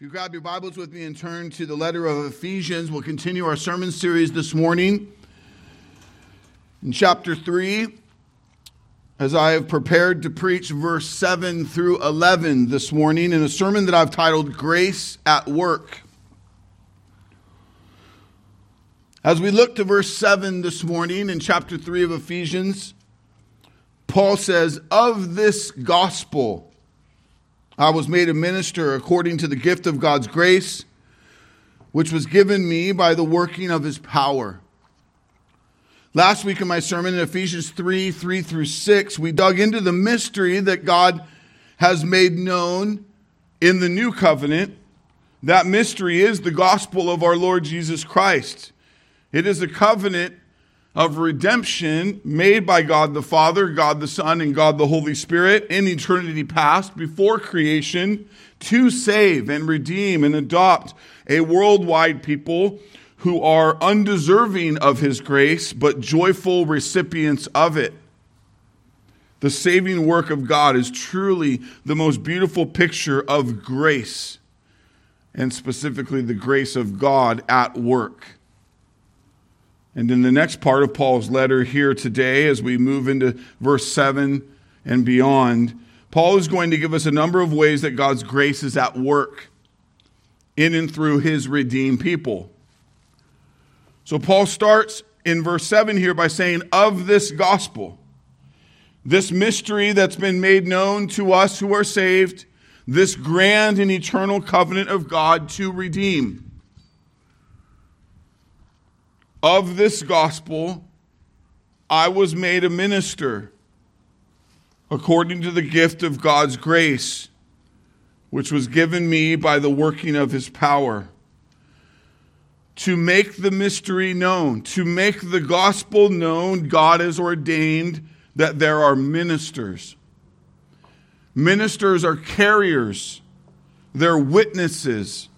If you grab your Bibles with me and turn to the letter of Ephesians, we'll continue our sermon series this morning. In chapter 3, as I have prepared to preach verse 7 through 11 this morning in a sermon that I've titled Grace at Work. As we look to verse 7 this morning in chapter 3 of Ephesians, Paul says, Of this gospel, I was made a minister according to the gift of God's grace, which was given me by the working of his power. Last week in my sermon in Ephesians 3 3 through 6, we dug into the mystery that God has made known in the new covenant. That mystery is the gospel of our Lord Jesus Christ. It is a covenant of redemption made by God the Father, God the Son, and God the Holy Spirit in eternity past before creation to save and redeem and adopt a worldwide people who are undeserving of his grace but joyful recipients of it. The saving work of God is truly the most beautiful picture of grace, and specifically the grace of God at work. And in the next part of Paul's letter here today, as we move into verse 7 and beyond, Paul is going to give us a number of ways that God's grace is at work in and through his redeemed people. So Paul starts in verse 7 here by saying, Of this gospel, this mystery that's been made known to us who are saved, this grand and eternal covenant of God to redeem of this gospel, I was made a minister according to the gift of God's grace, which was given me by the working of his power. To make the mystery known, to make the gospel known, God has ordained that there are ministers. Ministers are carriers, they're witnesses,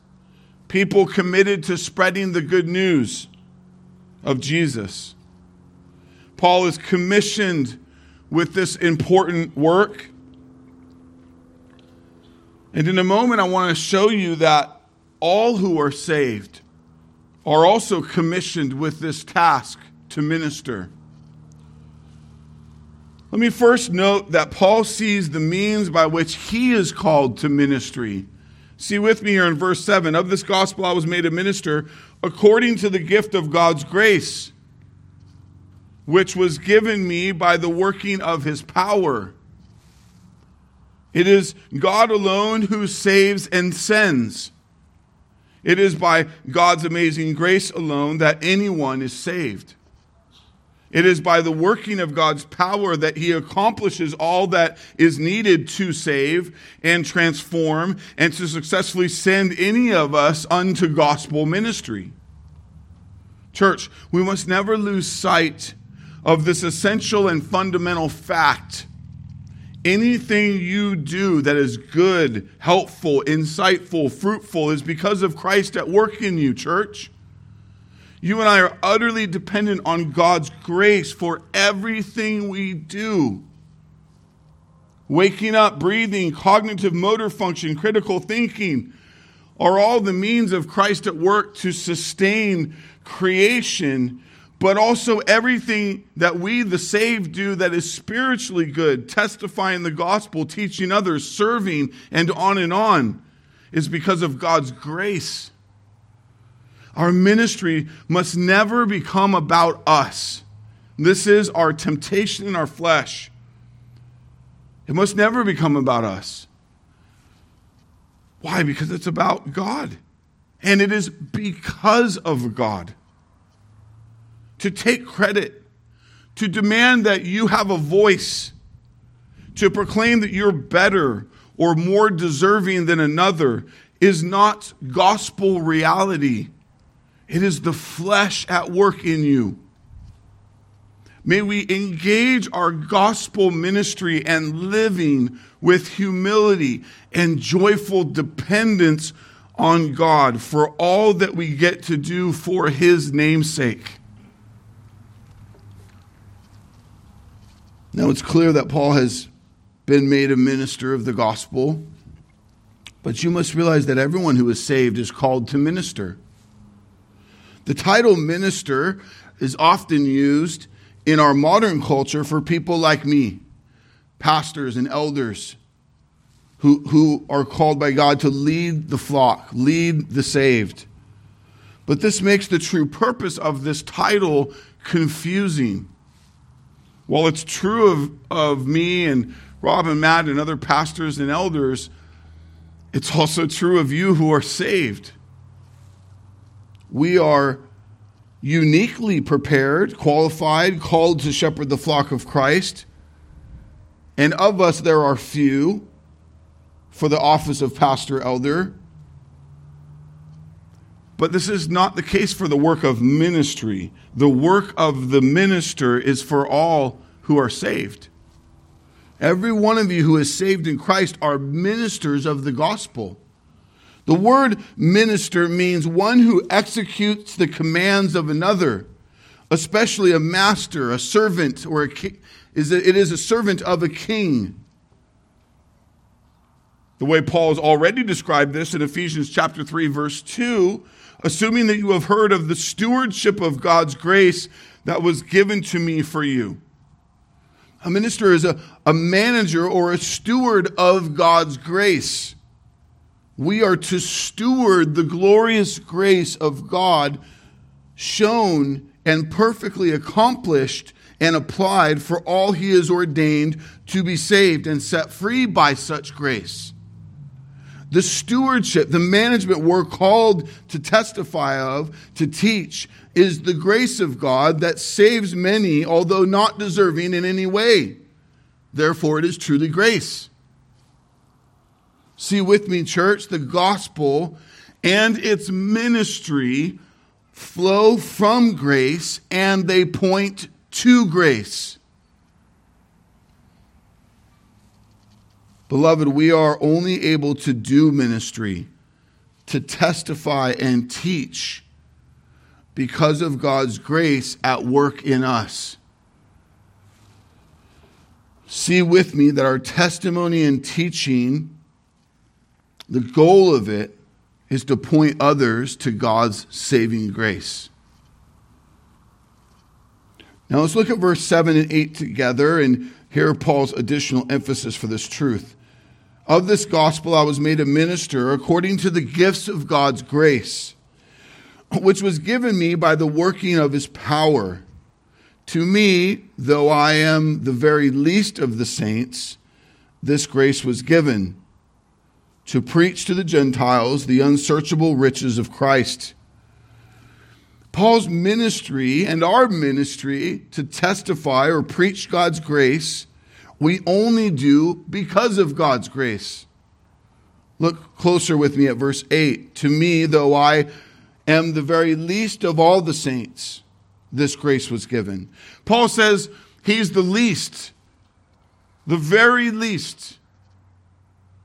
people committed to spreading the good news of Jesus. Paul is commissioned with this important work. And in a moment, I want to show you that all who are saved are also commissioned with this task to minister. Let me first note that Paul sees the means by which he is called to ministry. See with me here in verse 7 Of this gospel I was made a minister according to the gift of God's grace, which was given me by the working of his power. It is God alone who saves and sends. It is by God's amazing grace alone that anyone is saved. It is by the working of God's power that He accomplishes all that is needed to save and transform and to successfully send any of us unto gospel ministry. Church, we must never lose sight of this essential and fundamental fact. Anything you do that is good, helpful, insightful, fruitful is because of Christ at work in you, church. You and I are utterly dependent on God's grace for everything we do. Waking up, breathing, cognitive motor function, critical thinking are all the means of Christ at work to sustain creation, but also everything that we, the saved, do that is spiritually good, testifying the gospel, teaching others, serving, and on and on, is because of God's grace. Our ministry must never become about us. This is our temptation in our flesh. It must never become about us. Why? Because it's about God. And it is because of God. To take credit, to demand that you have a voice, to proclaim that you're better or more deserving than another is not gospel reality. It is the flesh at work in you. May we engage our gospel ministry and living with humility and joyful dependence on God for all that we get to do for His namesake. Now it's clear that Paul has been made a minister of the gospel. But you must realize that everyone who is saved is called to minister. The title minister is often used in our modern culture for people like me, pastors and elders who, who are called by God to lead the flock, lead the saved. But this makes the true purpose of this title confusing. While it's true of, of me and Rob and Matt and other pastors and elders, it's also true of you who are saved. We are uniquely prepared, qualified, called to shepherd the flock of Christ. And of us, there are few for the office of pastor elder. But this is not the case for the work of ministry. The work of the minister is for all who are saved. Every one of you who is saved in Christ are ministers of the gospel. The word minister means one who executes the commands of another, especially a master, a servant, or a king. It is a servant of a king. The way Paul has already described this in Ephesians chapter 3 verse 2, assuming that you have heard of the stewardship of God's grace that was given to me for you. A minister is a, a manager or a steward of God's grace. We are to steward the glorious grace of God shown and perfectly accomplished and applied for all he has ordained to be saved and set free by such grace. The stewardship, the management we're called to testify of, to teach, is the grace of God that saves many, although not deserving in any way. Therefore, it is truly grace. See with me, church, the gospel and its ministry flow from grace and they point to grace. Beloved, we are only able to do ministry, to testify and teach because of God's grace at work in us. See with me that our testimony and teaching, the goal of it is to point others to God's saving grace. Now let's look at verse 7 and 8 together and hear Paul's additional emphasis for this truth. Of this gospel I was made a minister according to the gifts of God's grace which was given me by the working of his power. To me, though I am the very least of the saints, this grace was given to preach to the Gentiles the unsearchable riches of Christ. Paul's ministry and our ministry to testify or preach God's grace, we only do because of God's grace. Look closer with me at verse 8. To me, though I am the very least of all the saints, this grace was given. Paul says he's the least, the very least.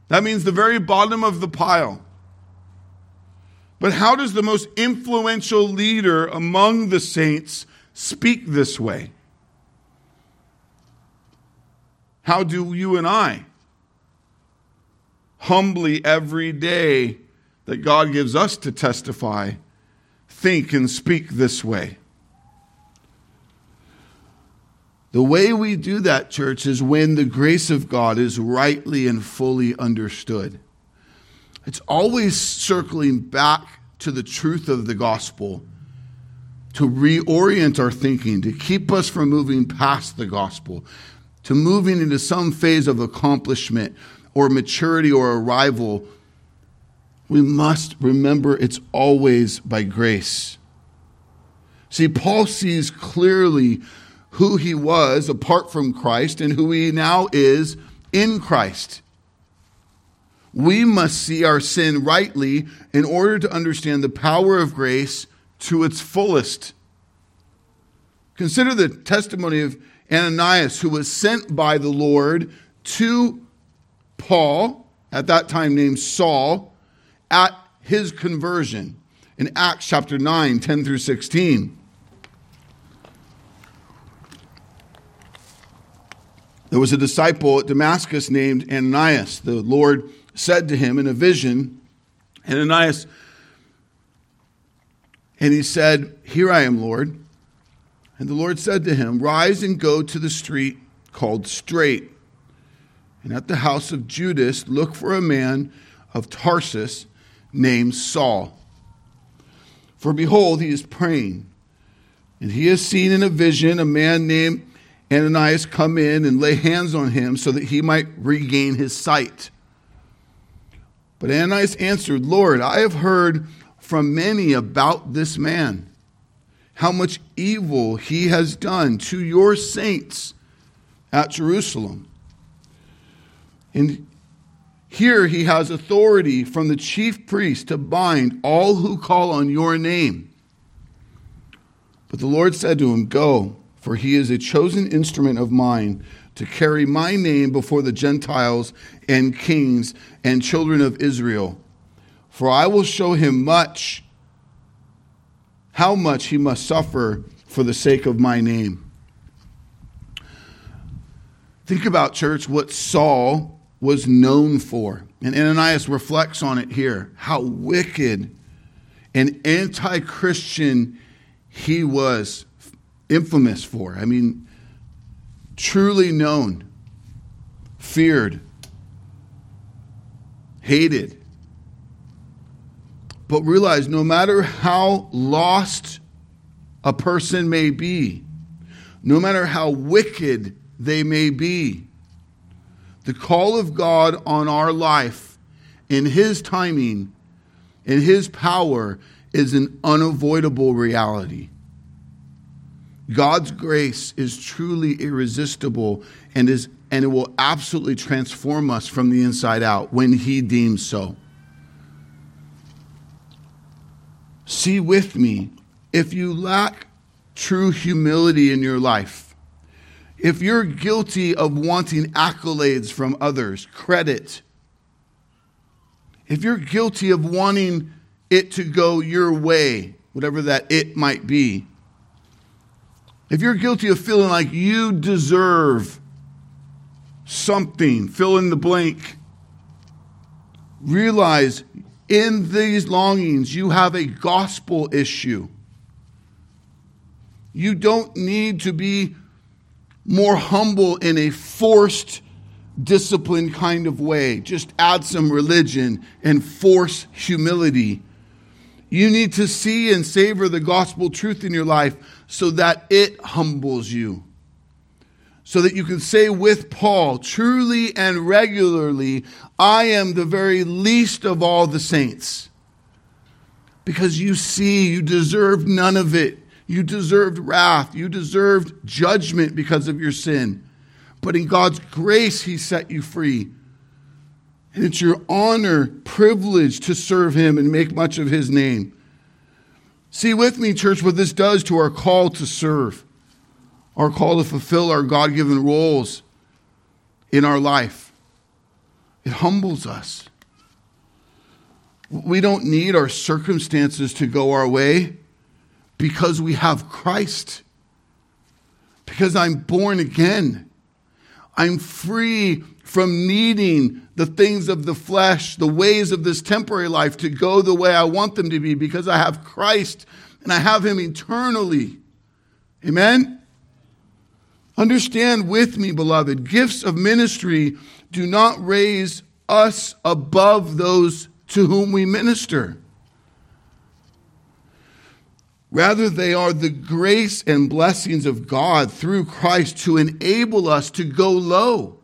That means the very bottom of the pile. But how does the most influential leader among the saints speak this way? How do you and I humbly every day that God gives us to testify think and speak this way. The way we do that, church, is when the grace of God is rightly and fully understood. It's always circling back to the truth of the gospel to reorient our thinking, to keep us from moving past the gospel, to moving into some phase of accomplishment or maturity or arrival we must remember it's always by grace. See, Paul sees clearly who he was apart from Christ and who he now is in Christ. We must see our sin rightly in order to understand the power of grace to its fullest. Consider the testimony of Ananias, who was sent by the Lord to Paul, at that time named Saul, at his conversion in Acts chapter 9, 10 through 16. There was a disciple at Damascus named Ananias. The Lord said to him in a vision, Ananias, and he said, Here I am, Lord. And the Lord said to him, Rise and go to the street called Straight, and at the house of Judas look for a man of Tarsus named Saul. For behold, he is praying, and he has seen in a vision a man named Ananias come in and lay hands on him so that he might regain his sight. But Ananias answered, Lord, I have heard from many about this man, how much evil he has done to your saints at Jerusalem. And here he has authority from the chief priest to bind all who call on your name. But the Lord said to him, Go for he is a chosen instrument of mine to carry my name before the Gentiles and kings and children of Israel. For I will show him much, how much he must suffer for the sake of my name. Think about, church, what Saul was known for. And Ananias reflects on it here how wicked and anti Christian he was infamous for. I mean, truly known, feared, hated. But realize no matter how lost a person may be, no matter how wicked they may be, the call of God on our life in His timing, in His power, is an unavoidable reality. God's grace is truly irresistible and is and it will absolutely transform us from the inside out when he deems so. See with me if you lack true humility in your life, if you're guilty of wanting accolades from others, credit, if you're guilty of wanting it to go your way, whatever that it might be, if you're guilty of feeling like you deserve something, fill in the blank, realize in these longings you have a gospel issue. You don't need to be more humble in a forced, disciplined kind of way. Just add some religion and force humility. You need to see and savor the gospel truth in your life so that it humbles you. So that you can say with Paul, truly and regularly, I am the very least of all the saints. Because you see, you deserved none of it. You deserved wrath. You deserved judgment because of your sin. But in God's grace, He set you free. And it's your honor, privilege to serve Him and make much of His name. See with me, church, what this does to our call to serve, our call to fulfill our God given roles in our life. It humbles us. We don't need our circumstances to go our way because we have Christ. Because I'm born again. I'm free from needing the things of the flesh, the ways of this temporary life to go the way I want them to be because I have Christ and I have Him eternally. Amen? Understand with me, beloved, gifts of ministry do not raise us above those to whom we minister. Rather, they are the grace and blessings of God through Christ to enable us to go low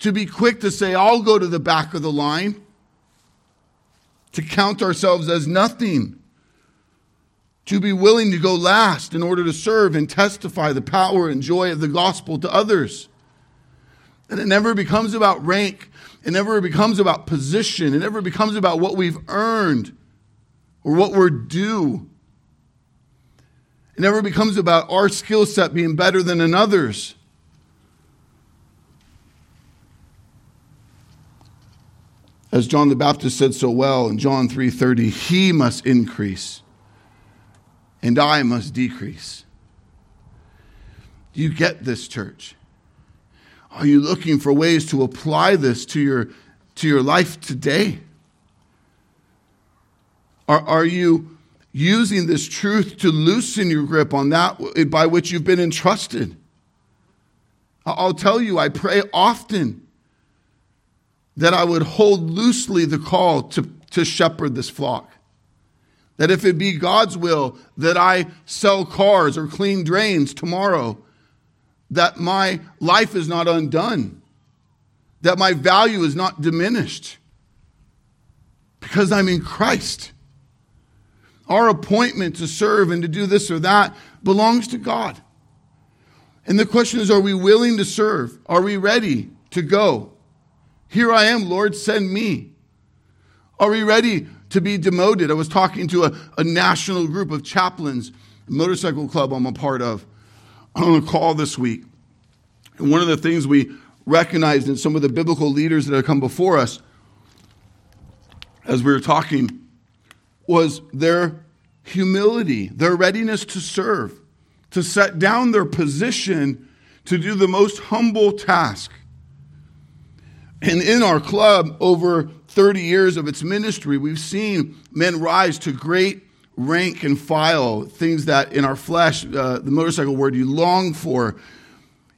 to be quick to say, I'll go to the back of the line, to count ourselves as nothing, to be willing to go last in order to serve and testify the power and joy of the gospel to others. And it never becomes about rank, it never becomes about position, it never becomes about what we've earned or what we're due. It never becomes about our skill set being better than another's. As John the Baptist said so well in John 3:30, he must increase and I must decrease. Do you get this church? Are you looking for ways to apply this to your to your life today? Are, are you using this truth to loosen your grip on that by which you've been entrusted? I'll tell you, I pray often that I would hold loosely the call to, to shepherd this flock. That if it be God's will that I sell cars or clean drains tomorrow, that my life is not undone, that my value is not diminished, because I'm in Christ. Our appointment to serve and to do this or that belongs to God. And the question is are we willing to serve? Are we ready to go? Here I am, Lord, send me. Are we ready to be demoted? I was talking to a, a national group of chaplains, motorcycle club I'm a part of, on a call this week. And one of the things we recognized in some of the biblical leaders that have come before us as we were talking was their humility, their readiness to serve, to set down their position to do the most humble task. And in our club, over 30 years of its ministry, we've seen men rise to great rank and file, things that in our flesh, uh, the motorcycle word, you long for,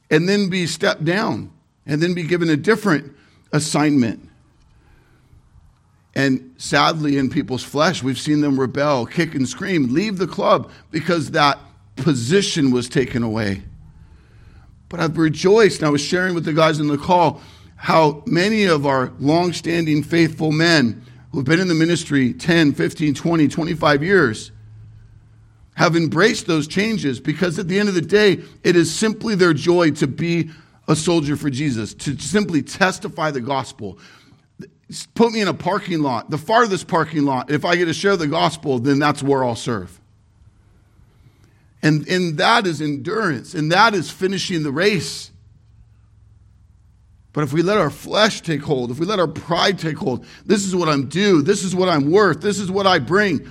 and then be stepped down, and then be given a different assignment. And sadly, in people's flesh, we've seen them rebel, kick and scream, leave the club because that position was taken away. But I've rejoiced, and I was sharing with the guys in the call how many of our long-standing faithful men who've been in the ministry 10, 15, 20, 25 years have embraced those changes because at the end of the day, it is simply their joy to be a soldier for Jesus, to simply testify the gospel, put me in a parking lot, the farthest parking lot. If I get to share the gospel, then that's where I'll serve. And, and that is endurance, and that is finishing the race. But if we let our flesh take hold, if we let our pride take hold, this is what I'm due, this is what I'm worth, this is what I bring,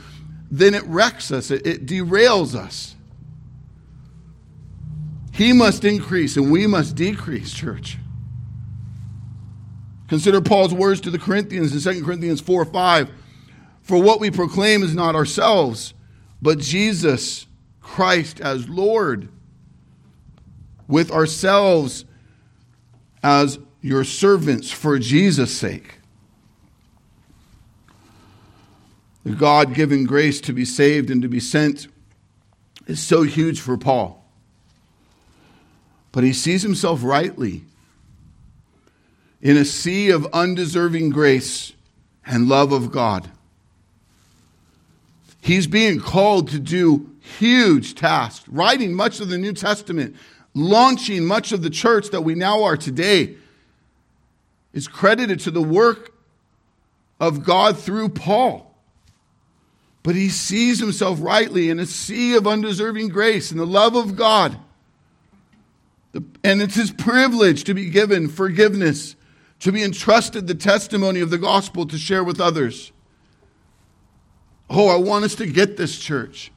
then it wrecks us, it, it derails us. He must increase and we must decrease, church. Consider Paul's words to the Corinthians in 2 Corinthians 4 5. For what we proclaim is not ourselves, but Jesus Christ as Lord, with ourselves as your servants for Jesus' sake. The God given grace to be saved and to be sent is so huge for Paul. But he sees himself rightly in a sea of undeserving grace and love of God. He's being called to do huge tasks, writing much of the New Testament, launching much of the church that we now are today, is credited to the work of God through Paul. But he sees himself rightly in a sea of undeserving grace and the love of God. And it's his privilege to be given forgiveness to be entrusted the testimony of the gospel to share with others. Oh, I want us to get this, church.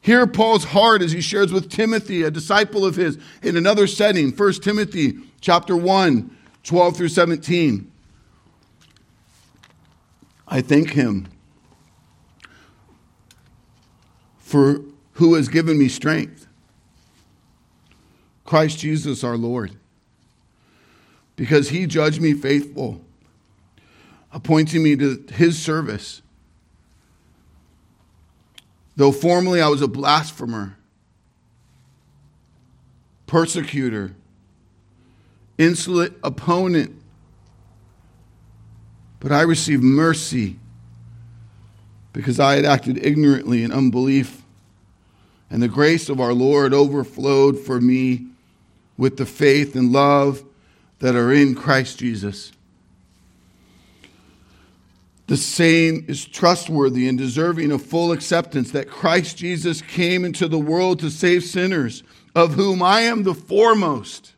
Hear Paul's heart as he shares with Timothy, a disciple of his, in another setting, 1 Timothy chapter 1, 12 through 17. I thank him for who has given me strength. Christ Jesus our Lord because he judged me faithful, appointing me to his service. Though formerly I was a blasphemer, persecutor, insolent opponent, but I received mercy because I had acted ignorantly in unbelief. And the grace of our Lord overflowed for me with the faith and love that are in Christ Jesus. The same is trustworthy and deserving of full acceptance that Christ Jesus came into the world to save sinners, of whom I am the foremost.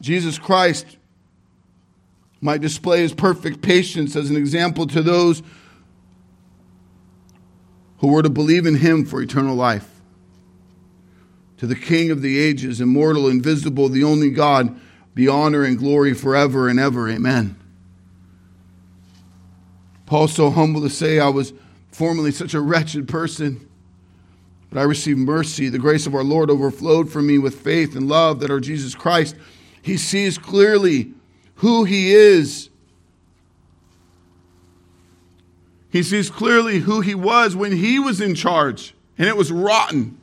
Jesus Christ might display his perfect patience as an example to those who were to believe in him for eternal life to the King of the ages, immortal, invisible, the only God, be honor and glory forever and ever. Amen. Paul's so humble to say, I was formerly such a wretched person, but I received mercy. The grace of our Lord overflowed for me with faith and love that are Jesus Christ. He sees clearly who he is. He sees clearly who he was when he was in charge, and it was rotten.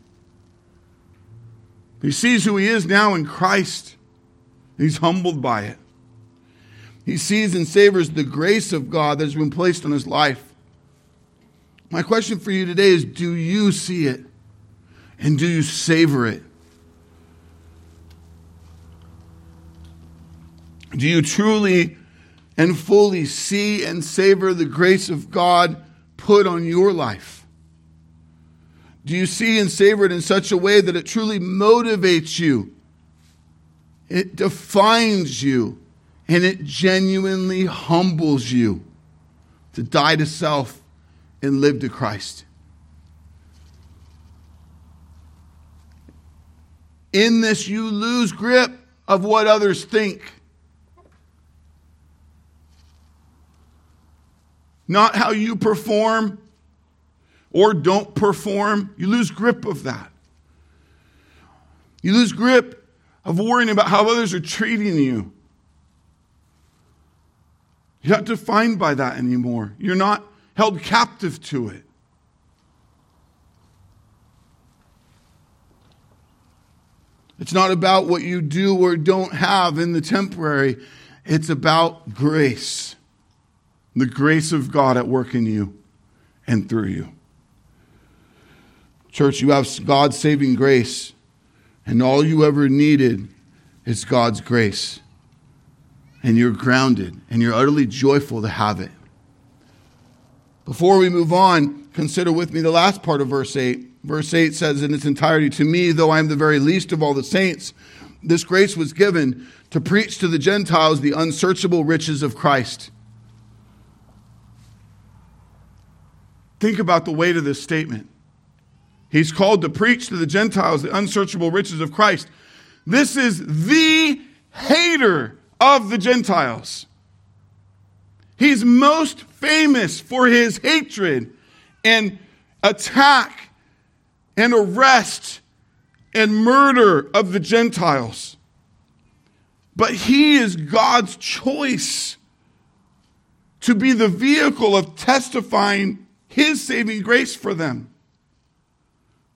He sees who he is now in Christ. He's humbled by it. He sees and savors the grace of God that has been placed on his life. My question for you today is do you see it? And do you savor it? Do you truly and fully see and savor the grace of God put on your life? Do you see and savor it in such a way that it truly motivates you? It defines you and it genuinely humbles you to die to self and live to Christ. In this, you lose grip of what others think. Not how you perform or don't perform. You lose grip of that. You lose grip of worrying about how others are treating you. You're not defined by that anymore. You're not held captive to it. It's not about what you do or don't have in the temporary. It's about grace. The grace of God at work in you and through you. Church, you have God's saving grace, and all you ever needed is God's grace. And you're grounded, and you're utterly joyful to have it. Before we move on, consider with me the last part of verse 8. Verse 8 says in its entirety, To me, though I am the very least of all the saints, this grace was given to preach to the Gentiles the unsearchable riches of Christ. Think about the weight of this statement. He's called to preach to the Gentiles the unsearchable riches of Christ. This is the hater of the Gentiles. He's most famous for his hatred and attack and arrest and murder of the Gentiles. But he is God's choice to be the vehicle of testifying his saving grace for them.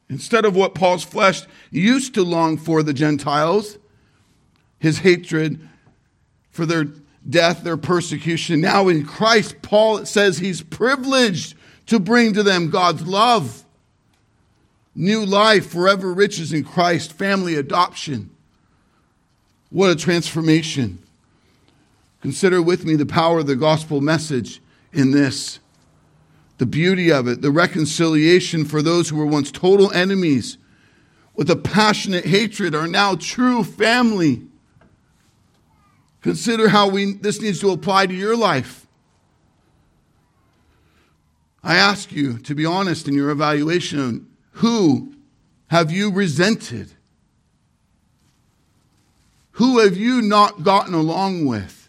Instead of what Paul's flesh used to long for the Gentiles, his hatred for their death, their persecution. Now in Christ, Paul says he's privileged to bring to them God's love, new life, forever riches in Christ, family adoption. What a transformation. Consider with me the power of the gospel message in this. The beauty of it, the reconciliation for those who were once total enemies with a passionate hatred are now true family. Consider how we, this needs to apply to your life. I ask you to be honest in your evaluation. Who have you resented? Who have you not gotten along with?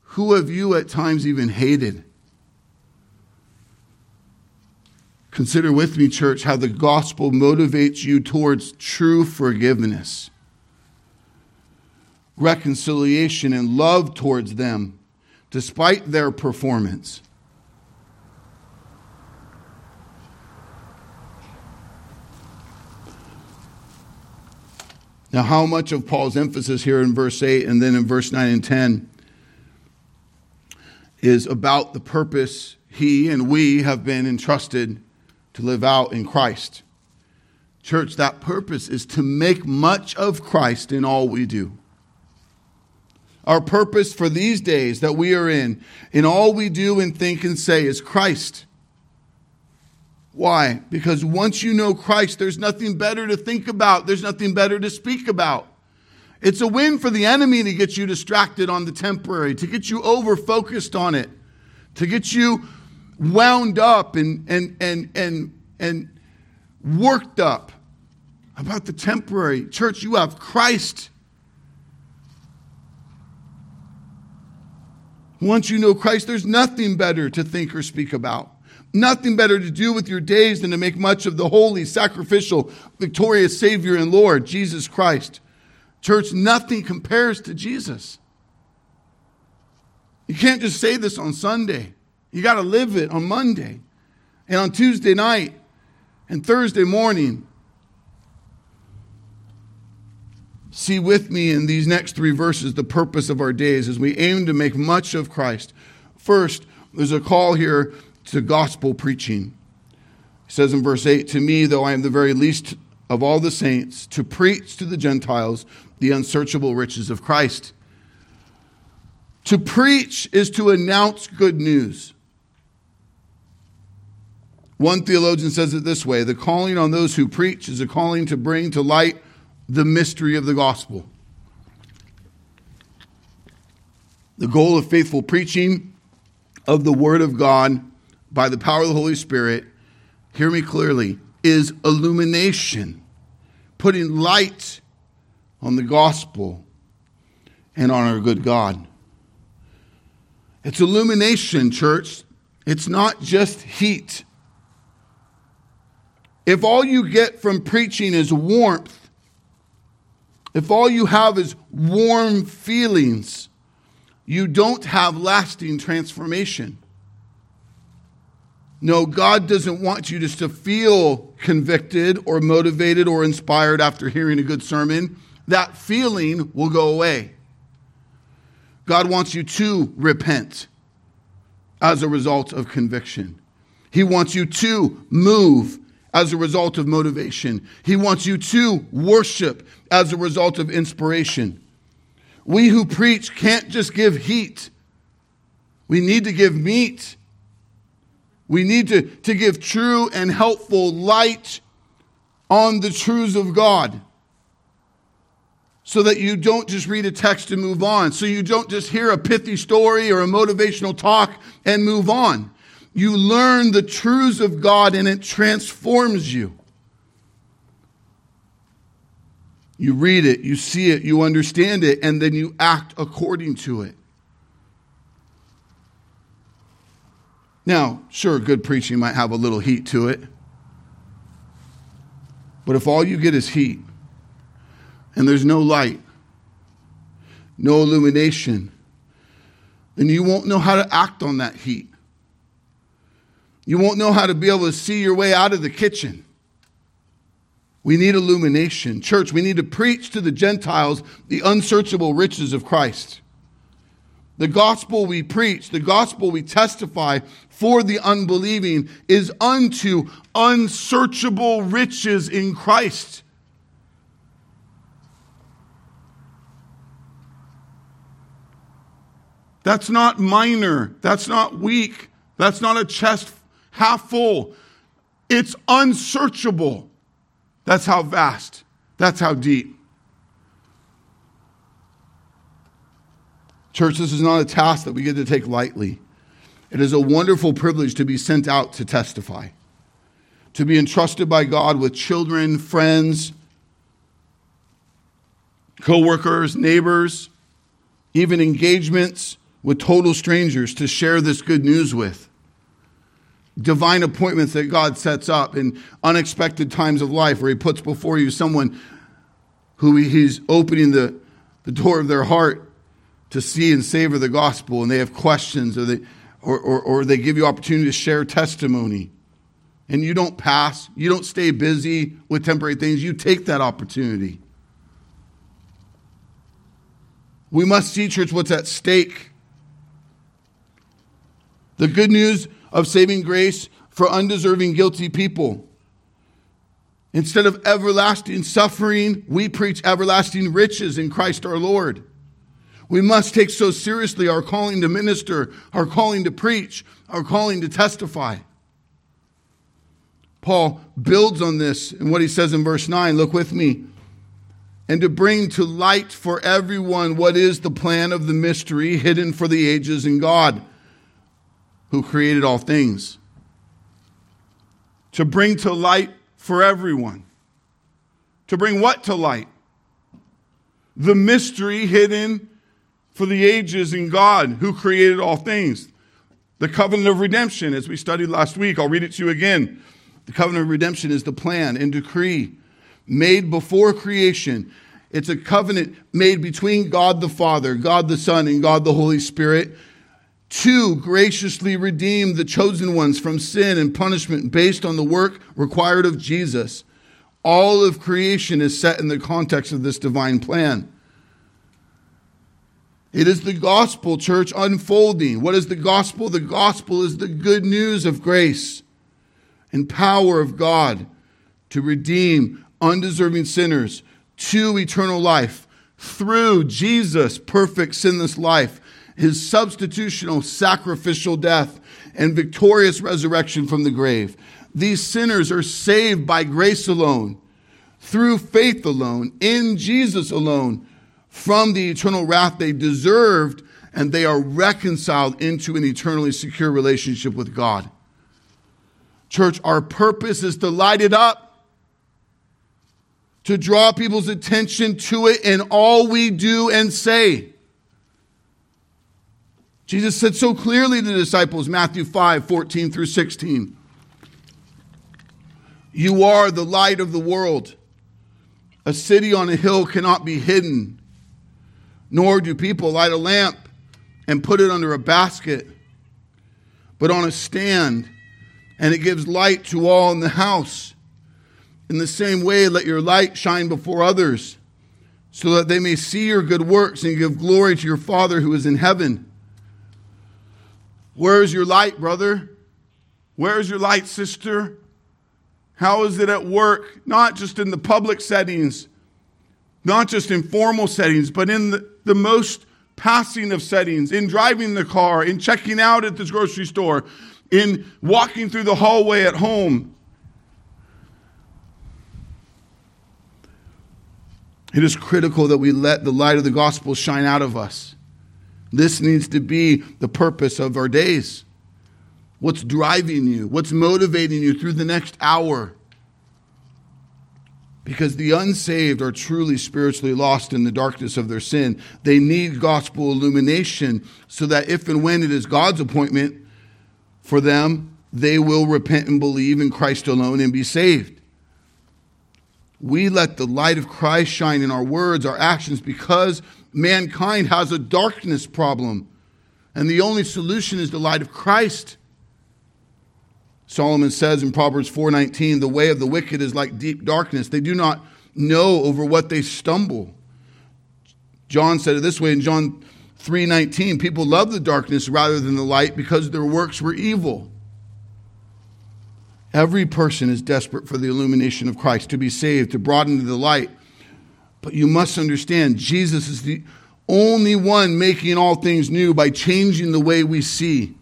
Who have you at times even hated? Consider with me, church, how the gospel motivates you towards true forgiveness reconciliation and love towards them despite their performance. Now, how much of Paul's emphasis here in verse 8 and then in verse 9 and 10 is about the purpose he and we have been entrusted to live out in Christ? Church, that purpose is to make much of Christ in all we do. Our purpose for these days that we are in, in all we do and think and say, is Christ. Why? Because once you know Christ, there's nothing better to think about, there's nothing better to speak about. It's a win for the enemy to get you distracted on the temporary, to get you over focused on it, to get you wound up and, and, and, and, and worked up about the temporary. Church, you have Christ. Once you know Christ, there's nothing better to think or speak about. Nothing better to do with your days than to make much of the holy, sacrificial, victorious Savior and Lord, Jesus Christ. Church, nothing compares to Jesus. You can't just say this on Sunday. You got to live it on Monday and on Tuesday night and Thursday morning. See with me in these next three verses the purpose of our days as we aim to make much of Christ. First, there's a call here to gospel preaching. He says in verse 8, To me, though I am the very least of all the saints, to preach to the Gentiles the unsearchable riches of Christ. To preach is to announce good news. One theologian says it this way the calling on those who preach is a calling to bring to light the mystery of the gospel. The goal of faithful preaching of the Word of God by the power of the Holy Spirit, hear me clearly, is illumination, putting light on the gospel and on our good God. It's illumination, church. It's not just heat. If all you get from preaching is warmth, if all you have is warm feelings, you don't have lasting transformation. No, God doesn't want you just to feel convicted or motivated or inspired after hearing a good sermon. That feeling will go away. God wants you to repent as a result of conviction. He wants you to move as a result of motivation. He wants you to worship as a result of inspiration. We who preach can't just give heat, we need to give meat. We need to, to give true and helpful light on the truths of God so that you don't just read a text and move on. So you don't just hear a pithy story or a motivational talk and move on. You learn the truths of God and it transforms you. You read it, you see it, you understand it, and then you act according to it. Now, sure, good preaching might have a little heat to it. But if all you get is heat and there's no light, no illumination, then you won't know how to act on that heat. You won't know how to be able to see your way out of the kitchen. We need illumination. Church, we need to preach to the Gentiles the unsearchable riches of Christ. The gospel we preach, the gospel we testify for the unbelieving is unto unsearchable riches in Christ. That's not minor. That's not weak. That's not a chest half full. It's unsearchable. That's how vast. That's how deep. Church, this is not a task that we get to take lightly. It is a wonderful privilege to be sent out to testify, to be entrusted by God with children, friends, co workers, neighbors, even engagements with total strangers to share this good news with. Divine appointments that God sets up in unexpected times of life where He puts before you someone who He's opening the, the door of their heart to see and savor the gospel and they have questions or they, or, or, or they give you opportunity to share testimony. And you don't pass. You don't stay busy with temporary things. You take that opportunity. We must see church what's at stake. The good news of saving grace for undeserving guilty people instead of everlasting suffering we preach everlasting riches in christ our lord we must take so seriously our calling to minister, our calling to preach, our calling to testify. Paul builds on this in what he says in verse 9. Look with me. And to bring to light for everyone what is the plan of the mystery hidden for the ages in God, who created all things. To bring to light for everyone. To bring what to light? The mystery hidden for the ages in God who created all things. The covenant of redemption, as we studied last week, I'll read it to you again. The covenant of redemption is the plan and decree made before creation. It's a covenant made between God the Father, God the Son, and God the Holy Spirit to graciously redeem the chosen ones from sin and punishment based on the work required of Jesus. All of creation is set in the context of this divine plan. It is the gospel, church, unfolding. What is the gospel? The gospel is the good news of grace and power of God to redeem undeserving sinners to eternal life through Jesus' perfect sinless life, his substitutional sacrificial death, and victorious resurrection from the grave. These sinners are saved by grace alone, through faith alone, in Jesus alone, from the eternal wrath they deserved, and they are reconciled into an eternally secure relationship with God. Church, our purpose is to light it up, to draw people's attention to it in all we do and say. Jesus said so clearly to the disciples, Matthew 5 14 through 16. You are the light of the world. A city on a hill cannot be hidden, nor do people light a lamp and put it under a basket, but on a stand, and it gives light to all in the house. In the same way, let your light shine before others, so that they may see your good works and give glory to your Father who is in heaven. Where is your light, brother? Where is your light, sister? How is it at work? Not just in the public settings, not just in formal settings, but in the, the most passing of settings, in driving the car, in checking out at this grocery store, in walking through the hallway at home. It is critical that we let the light of the gospel shine out of us. This needs to be the purpose of our days. What's driving you? What's motivating you through the next hour? Because the unsaved are truly spiritually lost in the darkness of their sin. They need gospel illumination so that if and when it is God's appointment for them, they will repent and believe in Christ alone and be saved. We let the light of Christ shine in our words, our actions, because mankind has a darkness problem. And the only solution is the light of Christ. Solomon says in Proverbs 4:19, "The way of the wicked is like deep darkness. They do not know over what they stumble." John said it this way in John 3:19, "People love the darkness rather than the light because their works were evil." Every person is desperate for the illumination of Christ, to be saved, to broaden the light. But you must understand, Jesus is the only one making all things new by changing the way we see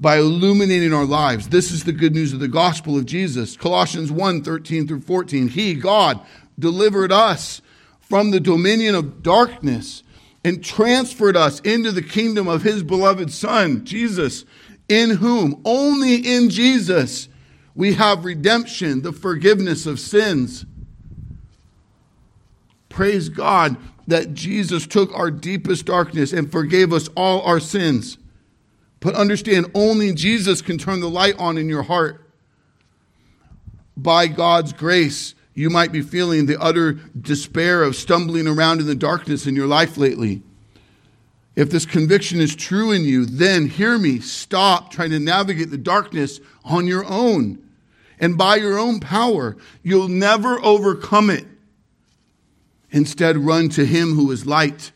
by illuminating our lives. This is the good news of the gospel of Jesus. Colossians 1 13 through 14. He, God, delivered us from the dominion of darkness and transferred us into the kingdom of his beloved Son, Jesus, in whom, only in Jesus, we have redemption, the forgiveness of sins. Praise God that Jesus took our deepest darkness and forgave us all our sins. But understand, only Jesus can turn the light on in your heart. By God's grace, you might be feeling the utter despair of stumbling around in the darkness in your life lately. If this conviction is true in you, then hear me. Stop trying to navigate the darkness on your own. And by your own power, you'll never overcome it. Instead, run to Him who is light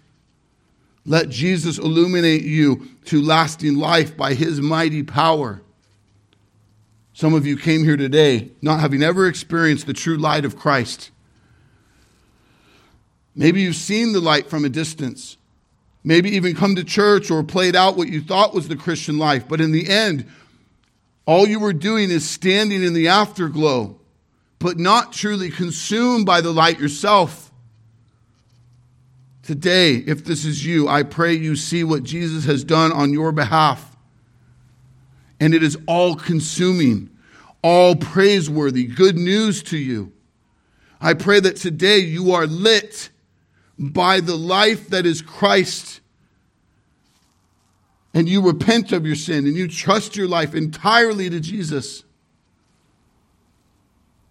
let Jesus illuminate you to lasting life by his mighty power. Some of you came here today not having ever experienced the true light of Christ. Maybe you've seen the light from a distance. Maybe even come to church or played out what you thought was the Christian life. But in the end, all you were doing is standing in the afterglow, but not truly consumed by the light yourself. Today, if this is you, I pray you see what Jesus has done on your behalf. And it is all consuming, all praiseworthy, good news to you. I pray that today you are lit by the life that is Christ, and you repent of your sin and you trust your life entirely to Jesus,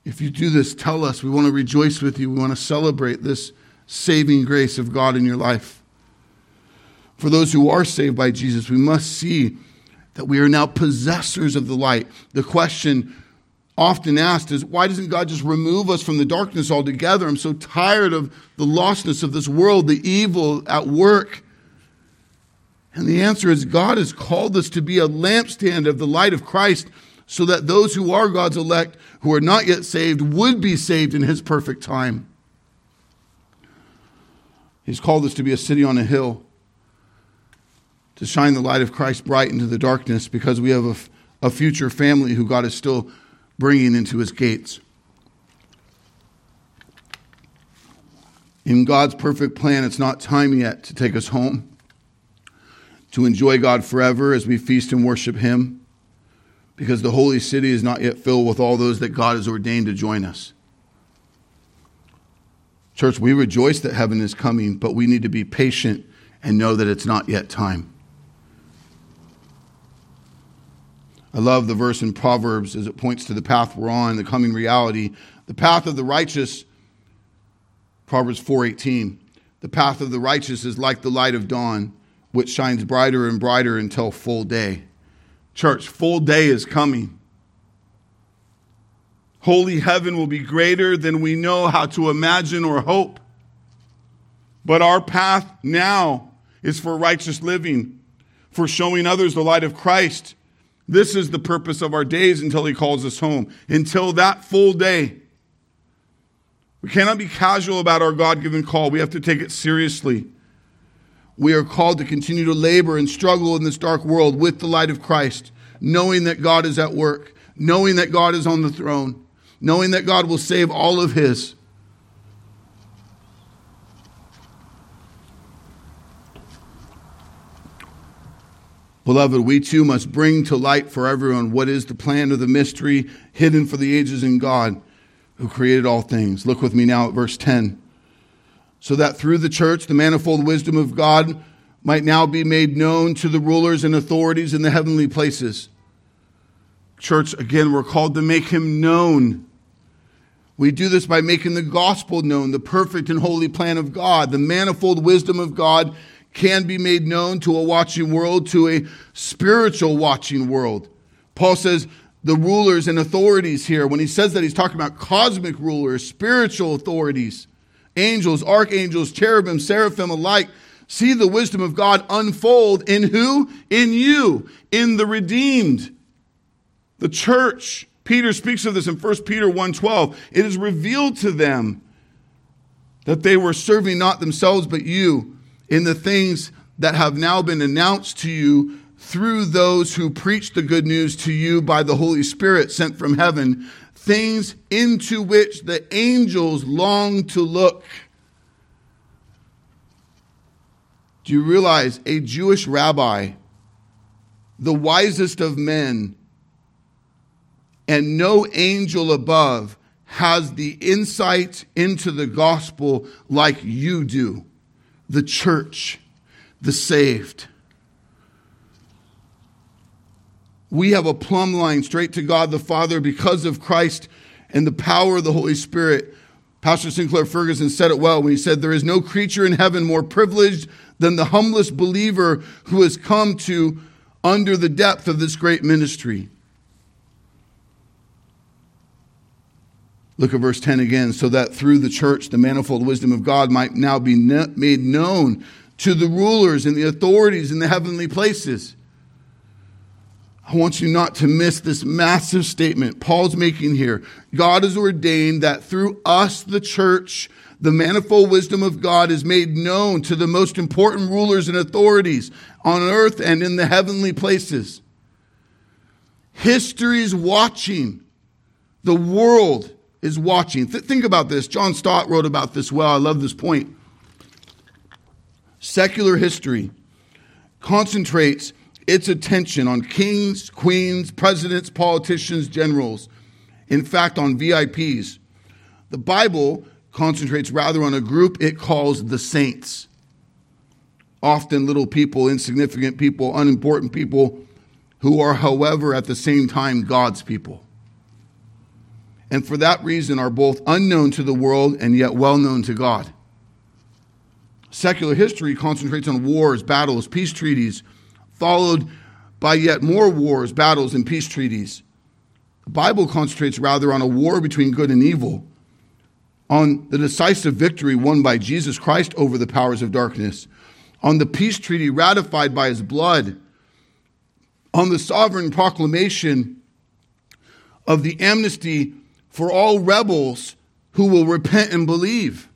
if you do this, tell us. We want to rejoice with you. We want to celebrate this saving grace of God in your life. For those who are saved by Jesus, we must see that we are now possessors of the light. The question often asked is why doesn't God just remove us from the darkness altogether? I'm so tired of the lostness of this world, the evil at work. And the answer is God has called us to be a lampstand of the light of Christ so that those who are God's elect, who are not yet saved, would be saved in his perfect time. He's called us to be a city on a hill, to shine the light of Christ bright into the darkness because we have a, a future family who God is still bringing into his gates. In God's perfect plan, it's not time yet to take us home, to enjoy God forever as we feast and worship him, because the holy city is not yet filled with all those that God has ordained to join us. Church, we rejoice that heaven is coming, but we need to be patient and know that it's not yet time. I love the verse in Proverbs as it points to the path we're on, the coming reality. The path of the righteous, Proverbs 4:18. The path of the righteous is like the light of dawn, which shines brighter and brighter until full day. Church, full day is coming. Holy heaven will be greater than we know how to imagine or hope. But our path now is for righteous living, for showing others the light of Christ this is the purpose of our days until He calls us home. Until that full day. We cannot be casual about our God given call. We have to take it seriously. We are called to continue to labor and struggle in this dark world with the light of Christ, knowing that God is at work, knowing that God is on the throne, knowing that God will save all of His. Beloved, we too must bring to light for everyone what is the plan of the mystery hidden for the ages in God who created all things. Look with me now at verse 10. So that through the church, the manifold wisdom of God might now be made known to the rulers and authorities in the heavenly places. Church, again, we're called to make him known. We do this by making the gospel known, the perfect and holy plan of God, the manifold wisdom of God can be made known to a watching world, to a spiritual watching world. Paul says the rulers and authorities here, when he says that, he's talking about cosmic rulers, spiritual authorities, angels, archangels, cherubim, seraphim alike. See the wisdom of God unfold in who? In you, in the redeemed, the church. Peter speaks of this in 1 Peter 1:12. It is revealed to them that they were serving not themselves but you in the things that have now been announced to you through those who preach the good news to you by the Holy Spirit sent from heaven, things into which the angels long to look. Do you realize a Jewish rabbi, the wisest of men, and no angel above has the insight into the gospel like you do? the church, the saved. We have a plumb line straight to God the Father because of Christ and the power of the Holy Spirit. Pastor Sinclair Ferguson said it well when he said, There is no creature in heaven more privileged than the humblest believer who has come to under the depth of this great ministry. Look at verse 10 again. So that through the church, the manifold wisdom of God might now be made known to the rulers and the authorities in the heavenly places. I want you not to miss this massive statement Paul's making here. God has ordained that through us, the church, the manifold wisdom of God is made known to the most important rulers and authorities on earth and in the heavenly places. History's watching. The world is watching. Th- think about this. John Stott wrote about this well. I love this point. Secular history concentrates its attention on kings, queens, presidents, politicians, generals, in fact, on VIPs. The Bible concentrates rather on a group it calls the saints. Often little people, insignificant people, unimportant people who are, however, at the same time God's people. And for that reason are both unknown to the world and yet well known to God. Secular history concentrates on wars, battles, peace treaties, followed by yet more wars, battles, and peace treaties. The Bible concentrates rather on a war between good and evil, on the decisive victory won by Jesus Christ over the powers of darkness, on the peace treaty ratified by his blood, on the sovereign proclamation of the amnesty for all rebels who will repent and believe.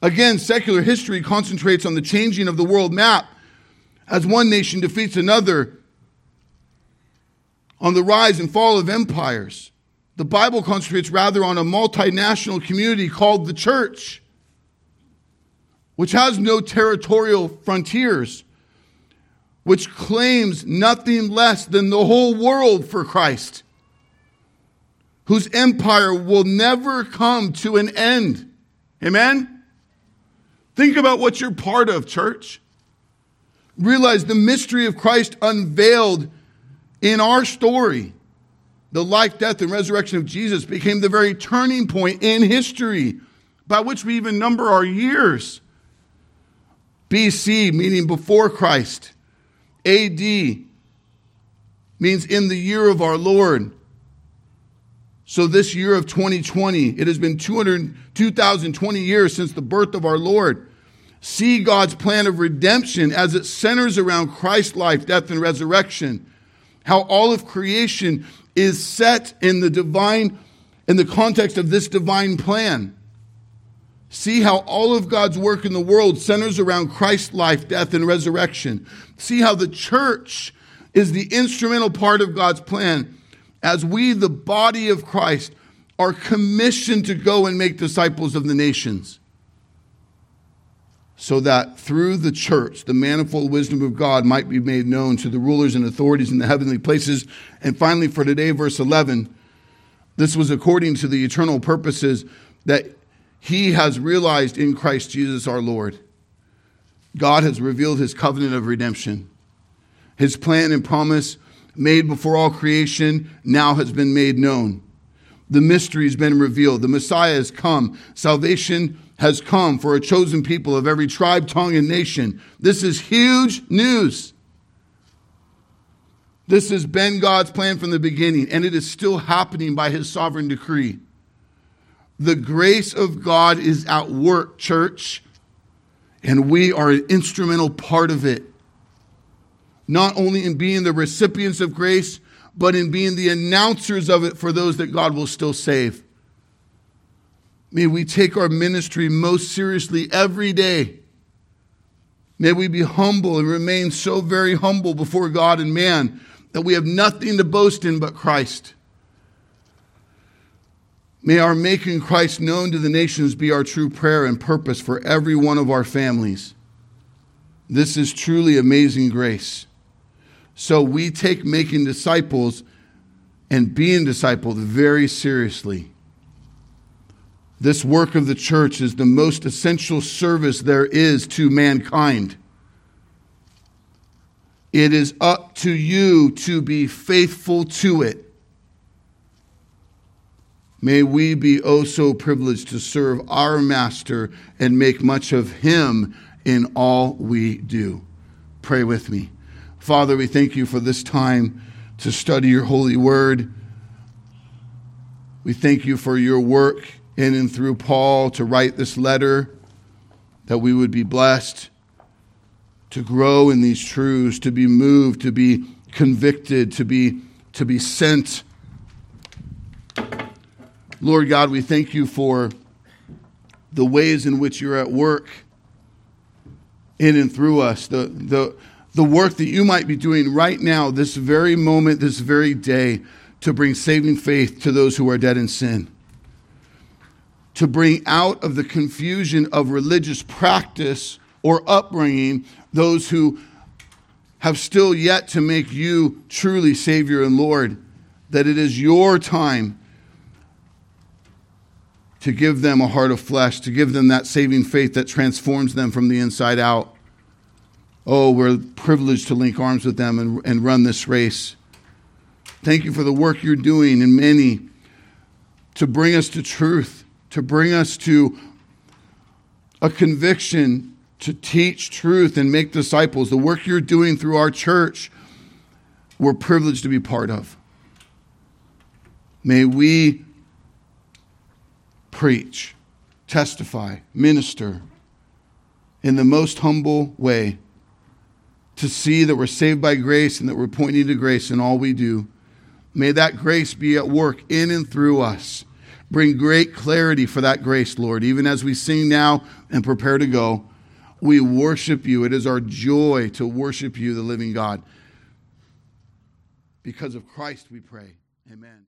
Again, secular history concentrates on the changing of the world map as one nation defeats another, on the rise and fall of empires. The Bible concentrates rather on a multinational community called the church, which has no territorial frontiers, which claims nothing less than the whole world for Christ, whose empire will never come to an end. Amen? Think about what you're part of, church. Realize the mystery of Christ unveiled in our story. The life, death, and resurrection of Jesus became the very turning point in history by which we even number our years. BC, meaning before Christ. AD means in the year of our Lord. So, this year of 2020, it has been 200, 2020 years since the birth of our Lord. See God's plan of redemption as it centers around Christ's life, death, and resurrection. How all of creation is set in the divine, in the context of this divine plan. See how all of God's work in the world centers around Christ's life, death, and resurrection. See how the church is the instrumental part of God's plan as we, the body of Christ, are commissioned to go and make disciples of the nations. So that through the church, the manifold wisdom of God might be made known to the rulers and authorities in the heavenly places. And finally, for today, verse 11, this was according to the eternal purposes that he has realized in Christ Jesus our Lord. God has revealed his covenant of redemption. His plan and promise made before all creation, now has been made known. The mystery has been revealed. The Messiah has come. Salvation has come for a chosen people of every tribe, tongue, and nation. This is huge news. This has been God's plan from the beginning, and it is still happening by his sovereign decree. The grace of God is at work, church, and we are an instrumental part of it not only in being the recipients of grace, but in being the announcers of it for those that God will still save. May we take our ministry most seriously every day. May we be humble and remain so very humble before God and man that we have nothing to boast in but Christ. May our making Christ known to the nations be our true prayer and purpose for every one of our families. This is truly amazing grace. So we take making disciples and being discipled very seriously. This work of the church is the most essential service there is to mankind. It is up to you to be faithful to it. May we be oh so privileged to serve our Master and make much of Him in all we do. Pray with me. Father, we thank you for this time to study your holy word. We thank you for your work in and through Paul to write this letter, that we would be blessed to grow in these truths, to be moved, to be convicted, to be, to be sent. Lord God, we thank you for the ways in which you're at work in and through us, the, the, the work that you might be doing right now, this very moment, this very day, to bring saving faith to those who are dead in sin. To bring out of the confusion of religious practice or upbringing those who have still yet to make you truly Savior and Lord. That it is your time to give them a heart of flesh, to give them that saving faith that transforms them from the inside out. Oh, we're privileged to link arms with them and, and run this race. Thank you for the work you're doing in many to bring us to truth, to bring us to a conviction to teach truth and make disciples. The work you're doing through our church, we're privileged to be part of. May we preach, testify, minister in the most humble way to see that we're saved by grace and that we're pointing to grace in all we do. May that grace be at work in and through us. Bring great clarity for that grace, Lord, even as we sing now and prepare to go. We worship you. It is our joy to worship you, the living God. Because of Christ, we pray. Amen.